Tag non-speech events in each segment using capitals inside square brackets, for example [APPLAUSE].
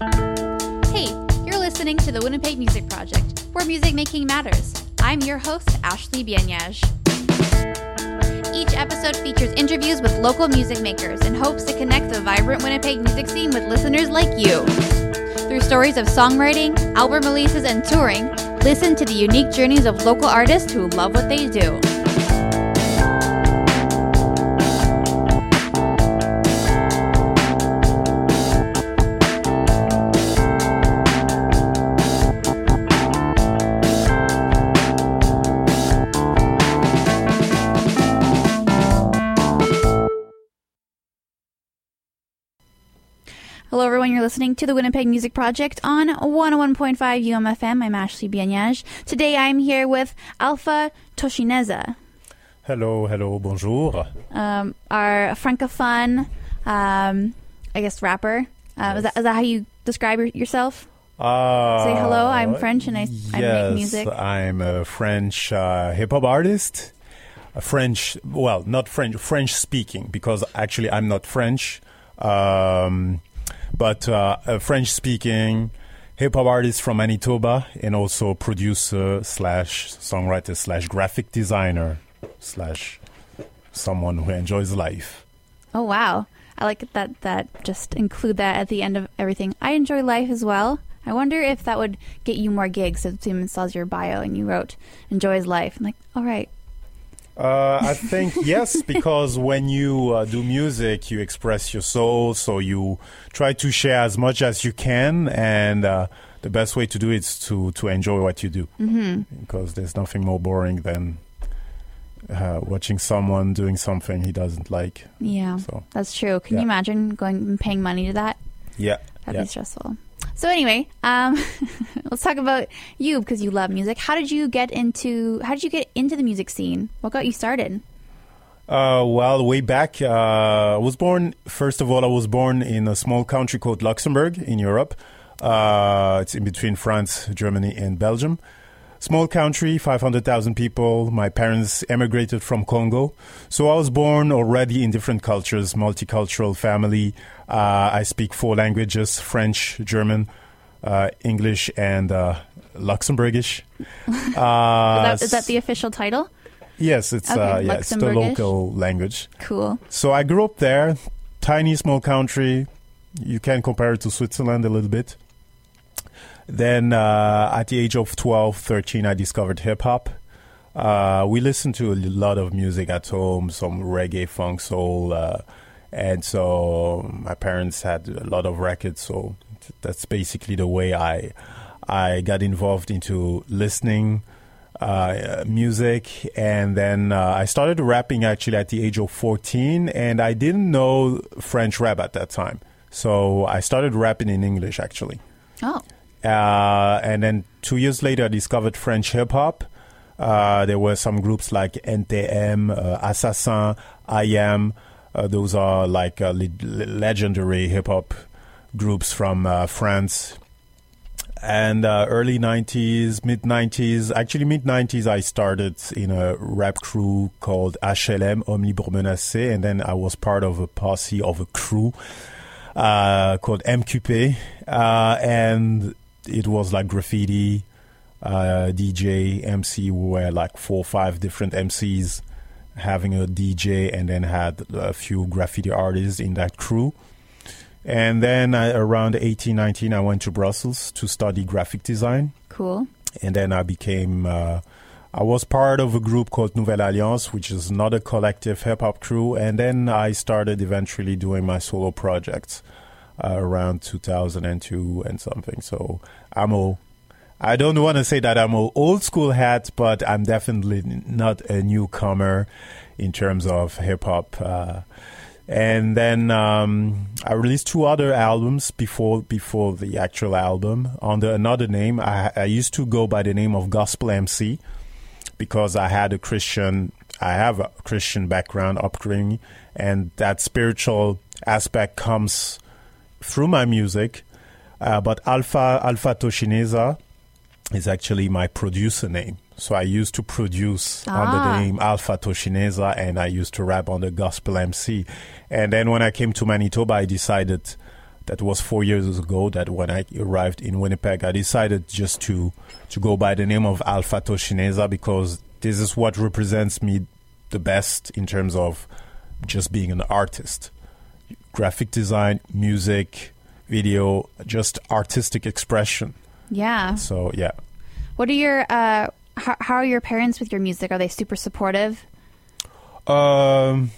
Hey, you're listening to the Winnipeg Music Project, where music making matters. I'm your host, Ashley Bianyaj. Each episode features interviews with local music makers in hopes to connect the vibrant Winnipeg music scene with listeners like you. Through stories of songwriting, album releases, and touring, listen to the unique journeys of local artists who love what they do. Hello, everyone. You're listening to the Winnipeg Music Project on 101.5 UMFM. I'm Ashley Bianyaj. Today I'm here with Alpha Toshineza, Hello, hello, bonjour. um, our francophone, um, I guess, rapper. Uh, is, that, is that how you describe yourself? Uh, Say hello, I'm French and I- I make yes, music. I'm a French uh, hip hop artist. A French, well, not French, French speaking, because actually I'm not French. Um, but uh, a French speaking hip hop artist from Manitoba and also producer slash songwriter slash graphic designer slash someone who enjoys life. Oh, wow. I like that, that just include that at the end of everything. I enjoy life as well. I wonder if that would get you more gigs if someone saws your bio and you wrote enjoys life. I'm like, all right. Uh, I think yes, [LAUGHS] because when you uh, do music, you express your soul, so you try to share as much as you can, and uh, the best way to do it is to to enjoy what you do, mm-hmm. because there's nothing more boring than uh, watching someone doing something he doesn't like. Yeah, So that's true. Can Yeah. you imagine going and paying money to that? yeah, That'd yeah. be stressful. So anyway, um, [LAUGHS] let's talk about you because you love music. How did you get into? How did you get into the music scene? What got you started? Uh, well, way back, uh, I was born. First of all, I was born in a small country called Luxembourg in Europe. Uh, it's in between France, Germany, and Belgium. Small country, 500,000 people. My parents emigrated from Congo. So I was born already in different cultures, multicultural family. Uh, I speak four languages French, German, uh, English, and uh, Luxembourgish. [LAUGHS] Uh, Is that, is that the official title? Yes, it's, Okay, uh, yeah, it's the local language. Cool. So I grew up there, tiny small country. You can compare it to Switzerland a little bit. Then uh, at the age of 12, 13, I discovered hip hop. Uh, we listened to a lot of music at home, some reggae, funk, soul. Uh, and so my parents had a lot of records. So that's basically the way I, I got involved into listening uh, music, and then uh, I started rapping actually at the age of 14, and I didn't know French rap at that time, so I started rapping in English actually. Oh, Uh, and then two years later, I discovered French hip hop. Uh, there were some groups like NTM, uh, Assassin, IAM. Uh, those are like uh, le- le- legendary hip hop groups from uh, France. And early 90s, mid 90s, actually mid 90s, I started in a rap crew called HLM, Homme Libre Menacé. And then I was part of a posse of a crew uh, called MQP. Uh, and it was like graffiti, uh, DJ, MC. We were like four or five different MCs having a DJ and then had a few graffiti artists in that crew. And then I, around 18, 19, I went to Brussels to study graphic design. cool. And then I became, uh, I was part of a group called Nouvelle Alliance, which is another collective hip hop crew. And then I started eventually doing my solo projects uh, around 2002 and something. So I'm a, I don't want to say that I'm a old school hat, but I'm definitely not a newcomer in terms of hip hop. Uh, and then um, I released two other albums before before the actual album under another name. I, I used to go by the name of Gospel MC because I had a Christian, I have a Christian background upbringing, and that spiritual aspect comes through my music. Uh, but Alpha Alpha Toshineza is actually my producer name. So I used to produce under Ah. the name Alpha Toshineza, and I used to rap under Gospel MC. And then when I came to Manitoba, I decided that was four years ago. That when I arrived in Winnipeg, I decided just to to go by the name of Alpha Toshineza because this is what represents me the best in terms of just being an artist, graphic design, music, video, just artistic expression. Yeah. So yeah. What are your uh, how, how are your parents with your music? Are they super supportive? Um,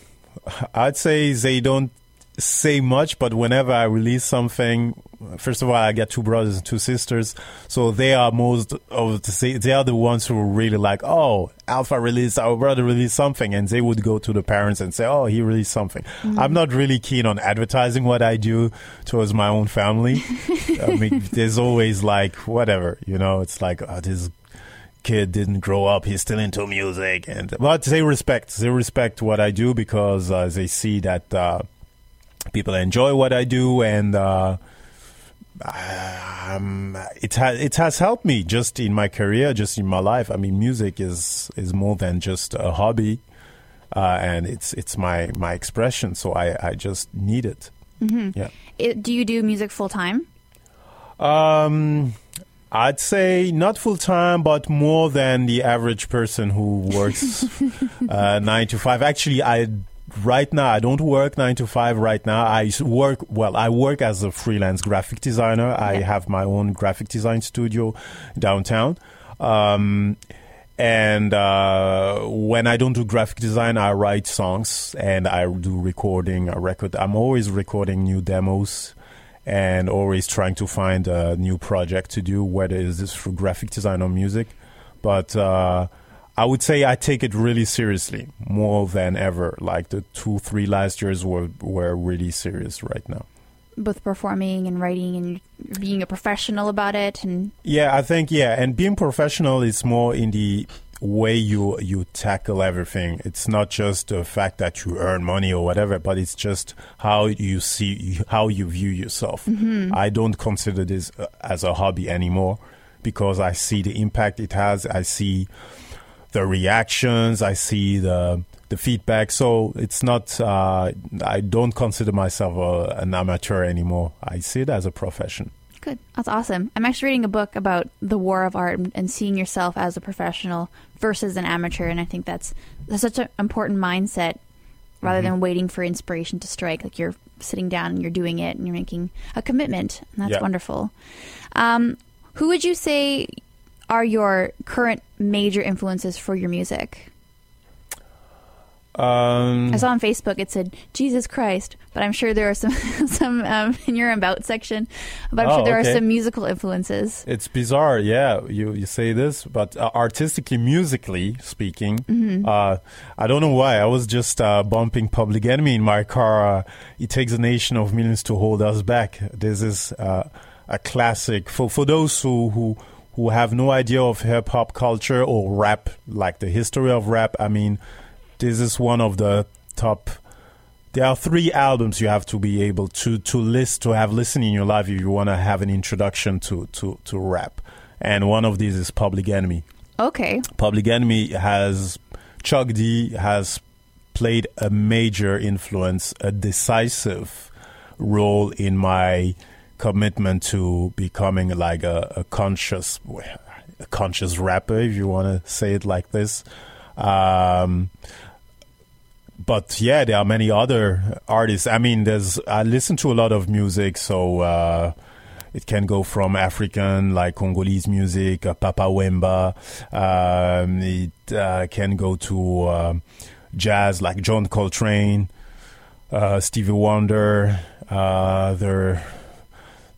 I'd say they don't say much, but whenever I release something, first of all, I get two brothers and two sisters, so they are most of the they are the ones who really like, oh, Alpha released, our brother released something, and they would go to the parents and say, oh, he released something. Mm-hmm. I'm not really keen on advertising what I do towards my own family. [LAUGHS] I mean, there's always like whatever, you know, it's like oh, this kid didn't grow up he's still into music and but they respect they respect what i do because uh, they see that uh, people enjoy what i do and uh, um, it has it has helped me just in my career just in my life i mean music is is more than just a hobby uh, and it's it's my my expression so i i just need it Mm-hmm. yeah It, do you do music full time? Um, I'd say not full time, but more than the average person who works [LAUGHS] uh, nine to five. Actually, I right now I don't work nine to five. Right now, I work well. I work as a freelance graphic designer. I have my own graphic design studio downtown. Um, and uh, when I don't do graphic design, I write songs and I do recording. I record. I'm always recording new demos and always trying to find a new project to do, whether it's this through graphic design or music. But uh, I would say I take it really seriously, more than ever. Like the two, three last years were were really serious right now. Both performing and writing and being a professional about it and Yeah, I think yeah, and being professional is more in the way you you tackle everything. It's not just the fact that you earn money or whatever, but it's just how you see how you view yourself. I don't consider this uh, as a hobby anymore because I see the impact it has. I see the reactions. I see the the feedback. So it's not. Uh, I don't consider myself a, an amateur anymore. I see it as a profession. Good. That's awesome. I'm actually reading a book about the war of art and, seeing yourself as a professional versus an amateur, and I think that's that's such an important mindset. Rather Mm-hmm. than waiting for inspiration to strike, like you're sitting down and you're doing it and you're making a commitment, and that's Yeah. wonderful. Um, who would you say are your current major influences for your music? Um, I saw on Facebook it said Jesus Christ, but I'm sure there are some [LAUGHS] some um, in your about section. But I'm Oh, sure there okay. are some musical influences. It's bizarre, yeah. You you say this, but uh, artistically, musically speaking, Mm-hmm. uh, I don't know why. I was just uh, bumping Public Enemy in my car. Uh, it takes a nation of millions to hold us back. This is uh, a classic for for those who who who have no idea of hip hop culture or rap, like the history of rap. I mean, this is one of the top there are three albums you have to be able to to list to have listened in your life if you want to have an introduction to to to rap. And one of these is public enemy. Okay, public enemy has chuck d has played a major influence a decisive role in my commitment to becoming like a, a conscious a conscious rapper if you want to say it like this um but yeah, there are many other artists. I mean, there's I listen to a lot of music, so uh, it can go from African like Congolese music, uh, Papa Wemba. Um, it uh, can go to uh, jazz like John Coltrane, uh, Stevie Wonder, uh,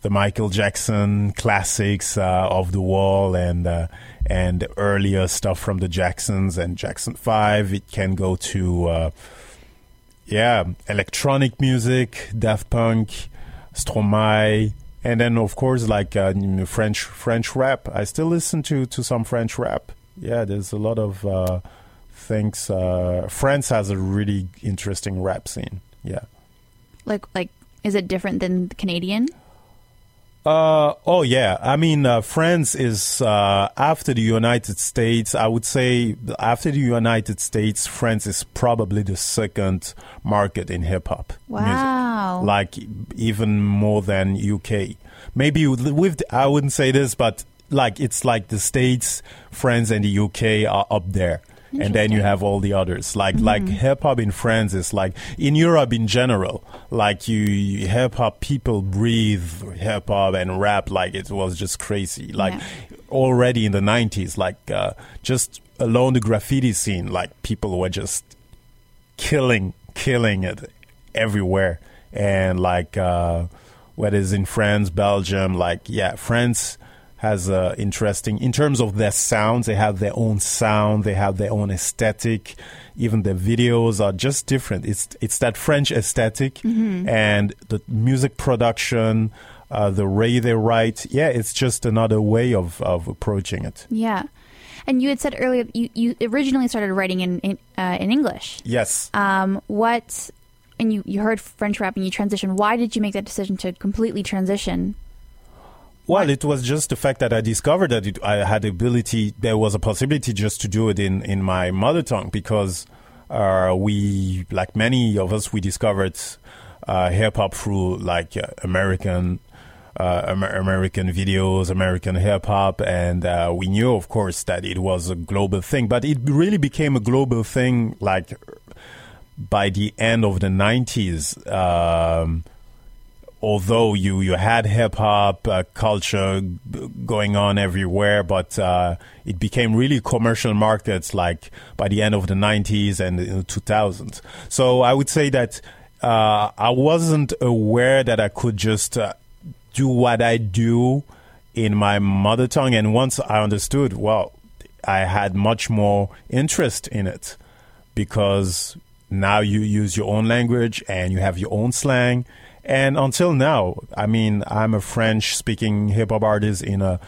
the Michael Jackson classics uh, of the wall and uh, and earlier stuff from the Jacksons and Jackson Five. It can go to uh, yeah electronic music, Daft Punk, Stromae, and then of course like uh, French French rap. I still listen to to some French rap. Yeah, there's a lot of uh, things. Uh, France has a really interesting rap scene. Yeah. like like is it different than the Canadian? Uh, oh yeah. I mean, uh, France is uh, after the United States. I would say after the United States, France is probably the second market in hip hop music. Wow. Wow. Like even more than UK. Maybe with I wouldn't say this, but like it's like the states, France, and the UK are up there. And then you have all the others. Like Mm-hmm. like hip hop in France is like in Europe in general. Like you, you hip hop people breathe hip hop and rap like it was just crazy. Like Yeah. already in the nineties, like uh, just alone the graffiti scene, like people were just killing killing it everywhere. And like uh, whether it's in France, Belgium, like yeah, France has uh, interesting in terms of their sounds. They have their own sound. They have their own aesthetic. Even their videos are just different. It's it's that French esthetic and the music production, uh, the way they write. Yeah, it's just another way of of approaching it. Yeah. And you had said earlier you, you originally started writing in in, uh, in English. Yes. Um, what? And you, you heard French rap and you transitioned. Why did you make that decision to completely transition? Well, it was just the fact that I discovered that it, I had the ability, there was a possibility just to do it in, in my mother tongue because uh, we, like many of us, we discovered uh, hip hop through like uh, American. Uh, Amer- American videos, American hip hop, and uh, we knew, of course, that it was a global thing. But it really became a global thing, like by the end of the nineties. Um, although you, you had hip hop uh, culture going on everywhere, but uh, it became really commercial markets like by the end of the 90s and the 2000s. So I would say that uh, I wasn't aware that I could just uh, do what I do in my mother tongue. And once I understood, well, I had much more interest in it because now you use your own language and you have your own slang. And until now, I mean, I'm a French speaking hip hop artist in a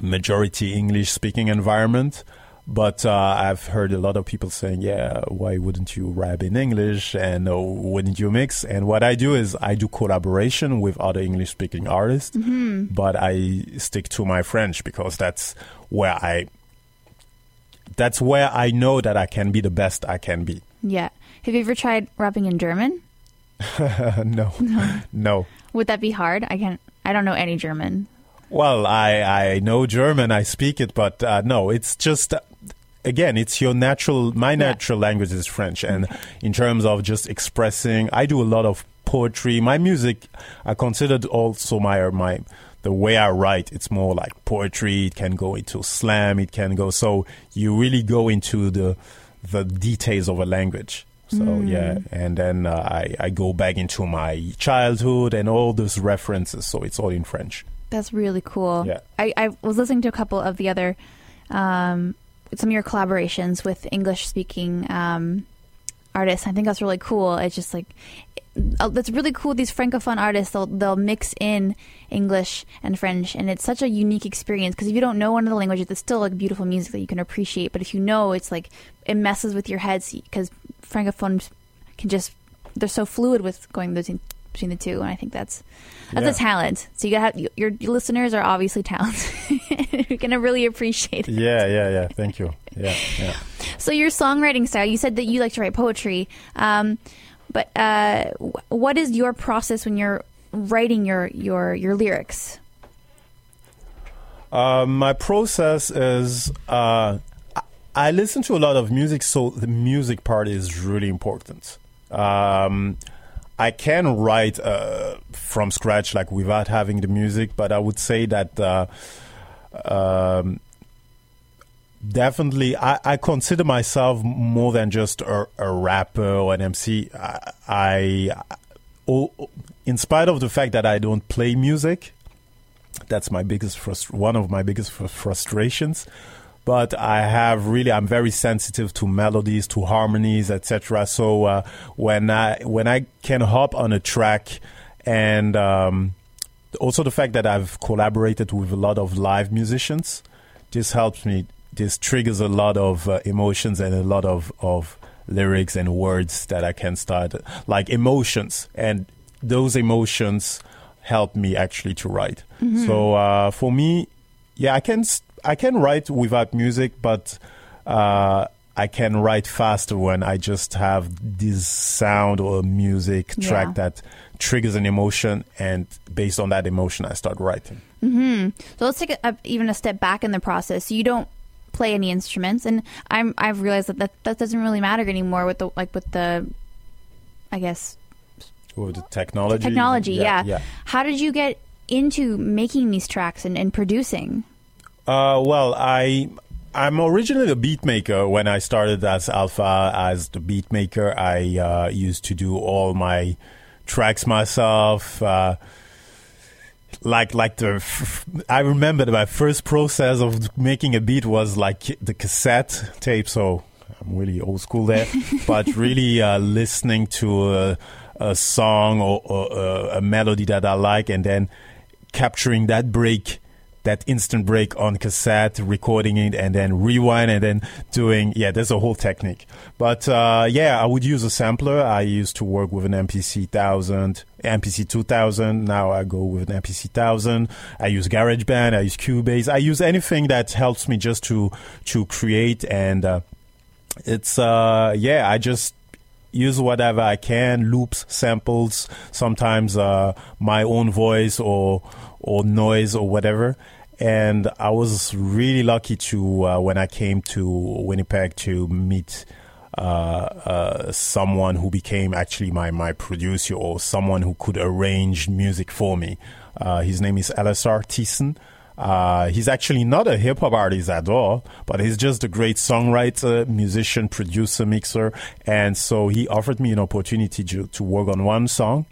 majority English speaking environment. But uh, I've heard a lot of people saying, yeah, why wouldn't you rap in English and uh, wouldn't you mix? And what I do is I do collaboration with other English speaking artists, but I stick to my French because that's where I that's where I know that I can be the best I can be. Yeah. Have you ever tried rapping in German? [LAUGHS] no, no. Would that be hard? I can't. I don't know any German. Well, I I know German, I speak it, but uh, no, it's just. Uh, Again, it's your natural. My natural language is French, and in terms of just expressing, I do a lot of poetry. My music, I considered also my my the way I write. It's more like poetry. It can go into slam. It can go. So you really go into the the details of a language. So yeah, and then uh, I I go back into my childhood and all those references. So it's all in French. That's really cool. Yeah. I, I was listening to a couple of the other, um, some of your collaborations with English speaking um, artists. I think that's really cool. It's just like, uh, that's really cool. These francophone artists, they'll, they'll mix in English and French, and it's such a unique experience because if you don't know one of the languages, it's still like beautiful music that you can appreciate. But if you know, it's like it messes with your head because francophones can just they're so fluid with going between between the two, and I think that's that's Yeah. a talent. So you got your, your listeners are obviously talented. [LAUGHS] You're gonna really appreciate it. Yeah, yeah, yeah. Thank you. Yeah, yeah. So your songwriting style, you said that you like to write poetry, um, but uh, what is your process when you're writing your your your lyrics? Uh, my process is uh, I- listen to a lot of music, so the music part is really important. Um, I can write uh, from scratch, like without having the music, but I would say that uh, um, definitely I, I consider myself more than just a, a rapper or an MC. I, I oh, in spite of the fact that I don't play music, that's my biggest frust- one of my biggest fr- frustrations but i have really i'm very sensitive to melodies to harmonies etc so uh, when i when i can hop on a track and um, also the fact that i've collaborated with a lot of live musicians this helps me this triggers a lot of uh, emotions and a lot of of lyrics and words that i can start like emotions. And those emotions help me actually to write. So uh, for me, yeah, I can I can write without music, but uh, I can write faster when I just have this sound or music track Yeah. that triggers an emotion, and based on that emotion, I start writing. hmm So let's take a, a, even a step back in the process. So you don't play any instruments, and I'm I've realized that that, that doesn't really matter anymore with the like with the, I guess With the technology. technology. Yeah. yeah. How did you get into making these tracks and, and producing? Uh, well, I I'm originally a beat maker. When I started as Alpha as the beat maker, I uh, used to do all my tracks myself. Uh, like like the f- I remember my first process of making a beat was like the cassette tape. So I'm really old school there, [LAUGHS] but really uh, listening to a, a song or, or uh, a melody that I like, and then capturing that break that instant break on cassette, recording it, and then rewind, and then doing. Yeah, there's a whole technique. But uh, yeah, I would use a sampler. I used to work with an MPC thousand, MPC two thousand. Now I go with an MPC thousand. I use GarageBand. I use Cubase. I use anything that helps me just to to create. And uh, it's uh, yeah, I just use whatever I can, loops, samples, sometimes uh, my own voice or or noise or whatever. And I was really lucky to uh, when I came to Winnipeg to meet uh, uh, someone who became actually my my producer or someone who could arrange music for me. Uh, his name is LSR Thiessen. Uh, he's actually not a hip hop artist at all, but he's just a great songwriter, musician, producer, mixer. And so he offered me an opportunity to, to work on one song.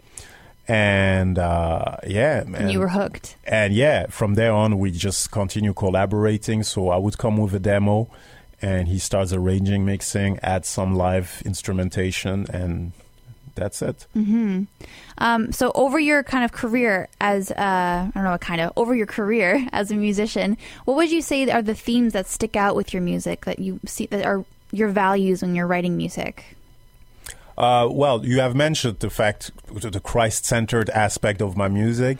And uh, yeah, man. And you were hooked. and yeah, from there on, we just continue collaborating. So I would come with a demo, and he starts arranging, mixing, add some live instrumentation, and that's it. hmm Um, so over your kind of career as uh, I don't know what kind of over your career [LAUGHS] as a musician, what would you say are the themes that stick out with your music that you see that are your values when you're writing music? Uh, well, you have mentioned the fact, the Christ centered aspect of my music,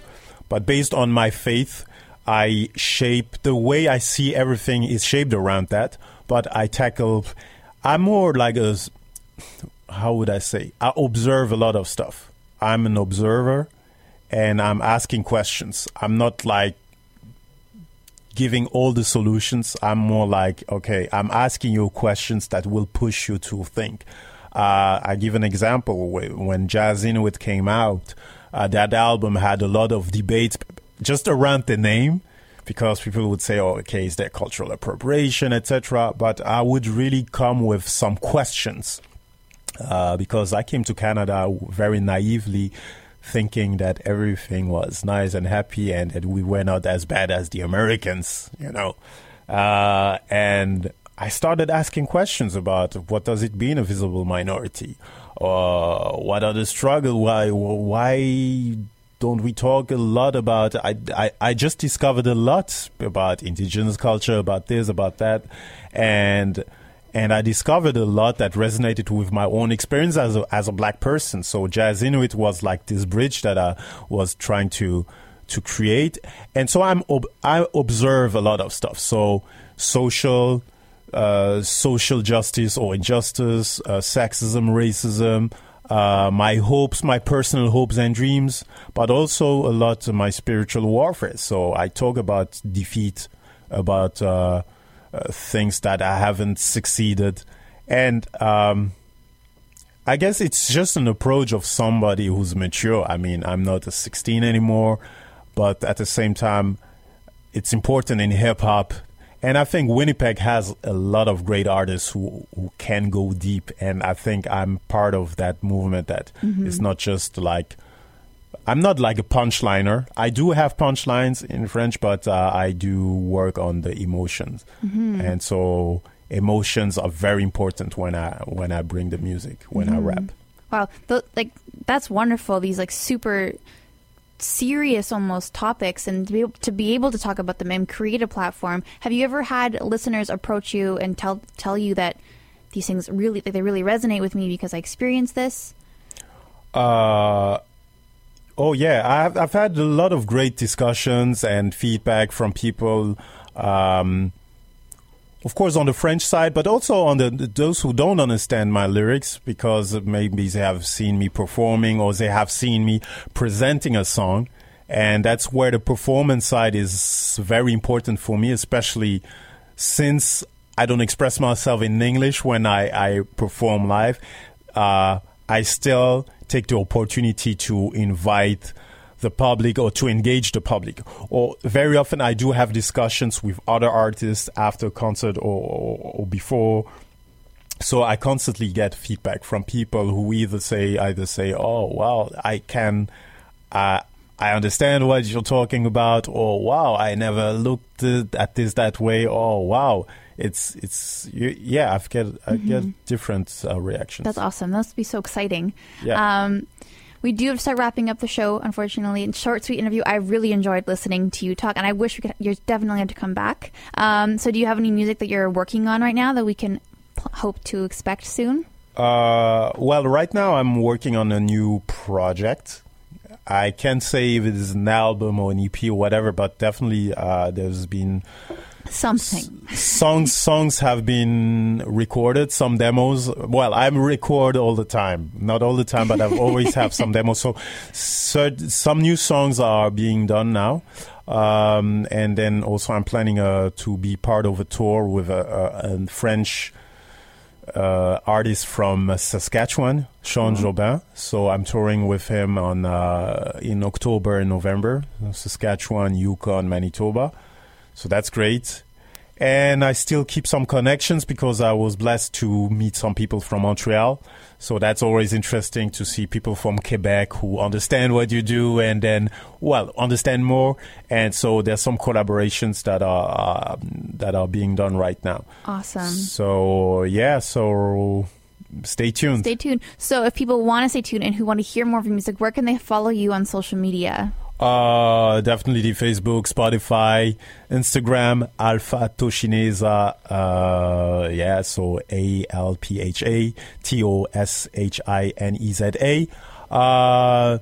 but based on my faith, I shape the way I see everything is shaped around that. But I tackle, I'm more like a, how would I say? I observe a lot of stuff. I'm an observer and I'm asking questions. I'm not like giving all the solutions. I'm more like, okay, I'm asking you questions that will push you to think. Uh, I give an example when Jazz Inuit came out. Uh, that album had a lot of debates just around the name because people would say, "Oh, okay, is there cultural appropriation, etc." But I would really come with some questions uh, because I came to Canada very naively, thinking that everything was nice and happy and that we were not as bad as the Americans, you know. Uh, and I started asking questions about what does it mean a visible minority, uh, what are the struggle, why why don't we talk a lot about I, I, I just discovered a lot about indigenous culture about this about that and and I discovered a lot that resonated with my own experience as a, as a black person. So jazz inuit was like this bridge that I was trying to to create. And so I'm ob- I observe a lot of stuff. So social uh, social justice or injustice uh, sexism racism uh, my hopes, my personal hopes and dreams, but also a lot of my spiritual warfare. So I talk about defeat, about uh, uh, things that I haven't succeeded, and um, I guess it's just an approach of somebody who's mature. I mean, I'm not a 16 anymore, but at the same time, it's important in hip hop and I think Winnipeg has a lot of great artists who, who can go deep. And I think I'm part of that movement that mm-hmm. it's not just like, I'm not like a punchliner. I do have punchlines in French, but uh, I do work on the emotions. Mm-hmm. And so emotions are very important when I, when I bring the music, when I mm-hmm. rap. Wow, th- like that's wonderful. These like super serious almost topics and to be, able, to be able to talk about them and create a platform. Have you ever had listeners approach you and tell tell you that these things really that they really resonate with me because I experienced this? Uh, oh yeah, I've I've had a lot of great discussions and feedback from people um, of course, on the French side, but also on the those who don't understand my lyrics because maybe they have seen me performing or they have seen me presenting a song, and that's where the performance side is very important for me, especially since I don't express myself in English when I, I perform live. Uh, I still take the opportunity to invite the public or to engage the public. Or very often I do have discussions with other artists after concert or, or, or before. So I constantly get feedback from people who either say either say, "Oh, wow, I can." Uh, I understand what you're talking about. Or wow, I never looked at this that way. Or wow, it's it's yeah. I've get I mm-hmm. get different uh, reactions. That's awesome. That must be so exciting. Yeah. Um, we do have to start wrapping up the show, unfortunately. In short, sweet interview. I really enjoyed listening to you talk, and I wish we could. You definitely have to come back. Um, so, do you have any music that you're working on right now that we can hope to expect soon? Uh, well, right now I'm working on a new project. I can't say if it is an album or an EP or whatever, but definitely uh, there's been something. S- songs songs have been recorded. Some demos. Well, I'm record all the time. Not all the time, but I've [LAUGHS] always have some demos. So, so some new songs are being done now. Um, and then also I'm planning uh, to be part of a tour with a, a, a French uh, artist from Saskatchewan, Shawn mm-hmm. Jobin. So I'm touring with him on uh, in October and November, Saskatchewan, Yukon, Manitoba. So that's great. And I still keep some connections because I was blessed to meet some people from Montreal. So that's always interesting to see people from Quebec who understand what you do and then, well, understand more. And so there's some collaborations that are uh, that are being done right now. Awesome. So yeah, so stay tuned. Stay tuned. So if people want to stay tuned and who want to hear more of your music, where can they follow you on social media? Uh, definitely the Facebook, Spotify, Instagram, Alpha Toshineza. Uh, yeah, so A L P H A T O S H I N E Z A. Uh,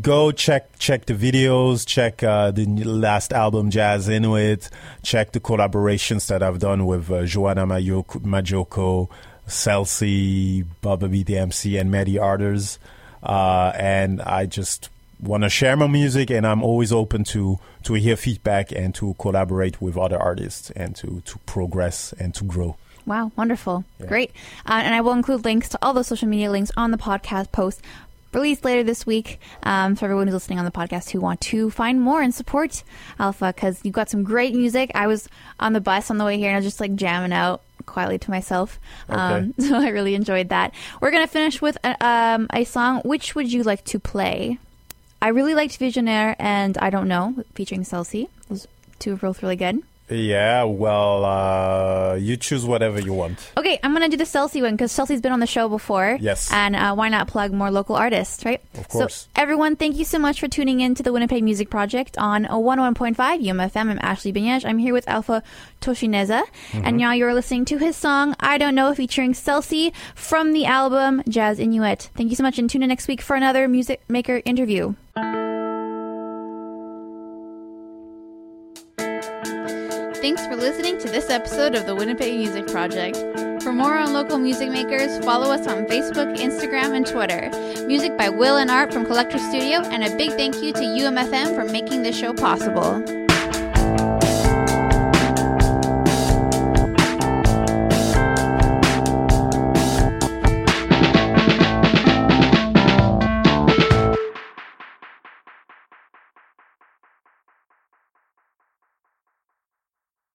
go check check the videos, check uh, the last album Jazz Inuit, check the collaborations that I've done with uh, Joanna Majoko, Majoko Celsi, Baba B the MC, and many others. Uh, and I just want to share my music and I'm always open to to hear feedback and to collaborate with other artists and to to progress and to grow. Wow, wonderful. Yeah. Great. Uh, and I will include links to all those social media links on the podcast post released later this week um, for everyone who's listening on the podcast who want to find more and support Alpha because you've got some great music. I was on the bus on the way here and I was just like jamming out quietly to myself. Okay. Um, [LAUGHS] so I really enjoyed that. We're going to finish with a, um, a song. Which would you like to play? I really liked Visionaire and I Don't Know featuring Celsi. Those two are both really good. Yeah, well, uh, you choose whatever you want. Okay, I'm going to do the Celsi one because Celsi's been on the show before. Yes. And uh, why not plug more local artists, right? Of course. So, everyone, thank you so much for tuning in to the Winnipeg Music Project on 101.5 UMFM. I'm Ashley Binyaj. I'm here with Alpha Toshineza. Mm-hmm. And now you're listening to his song, I Don't Know, featuring Celsi from the album Jazz Inuit. Thank you so much and tune in next week for another music maker interview. Thanks for listening to this episode of the Winnipeg Music Project. For more on local music makers, follow us on Facebook, Instagram, and Twitter. Music by Will and Art from Collector Studio, and a big thank you to UMFM for making this show possible.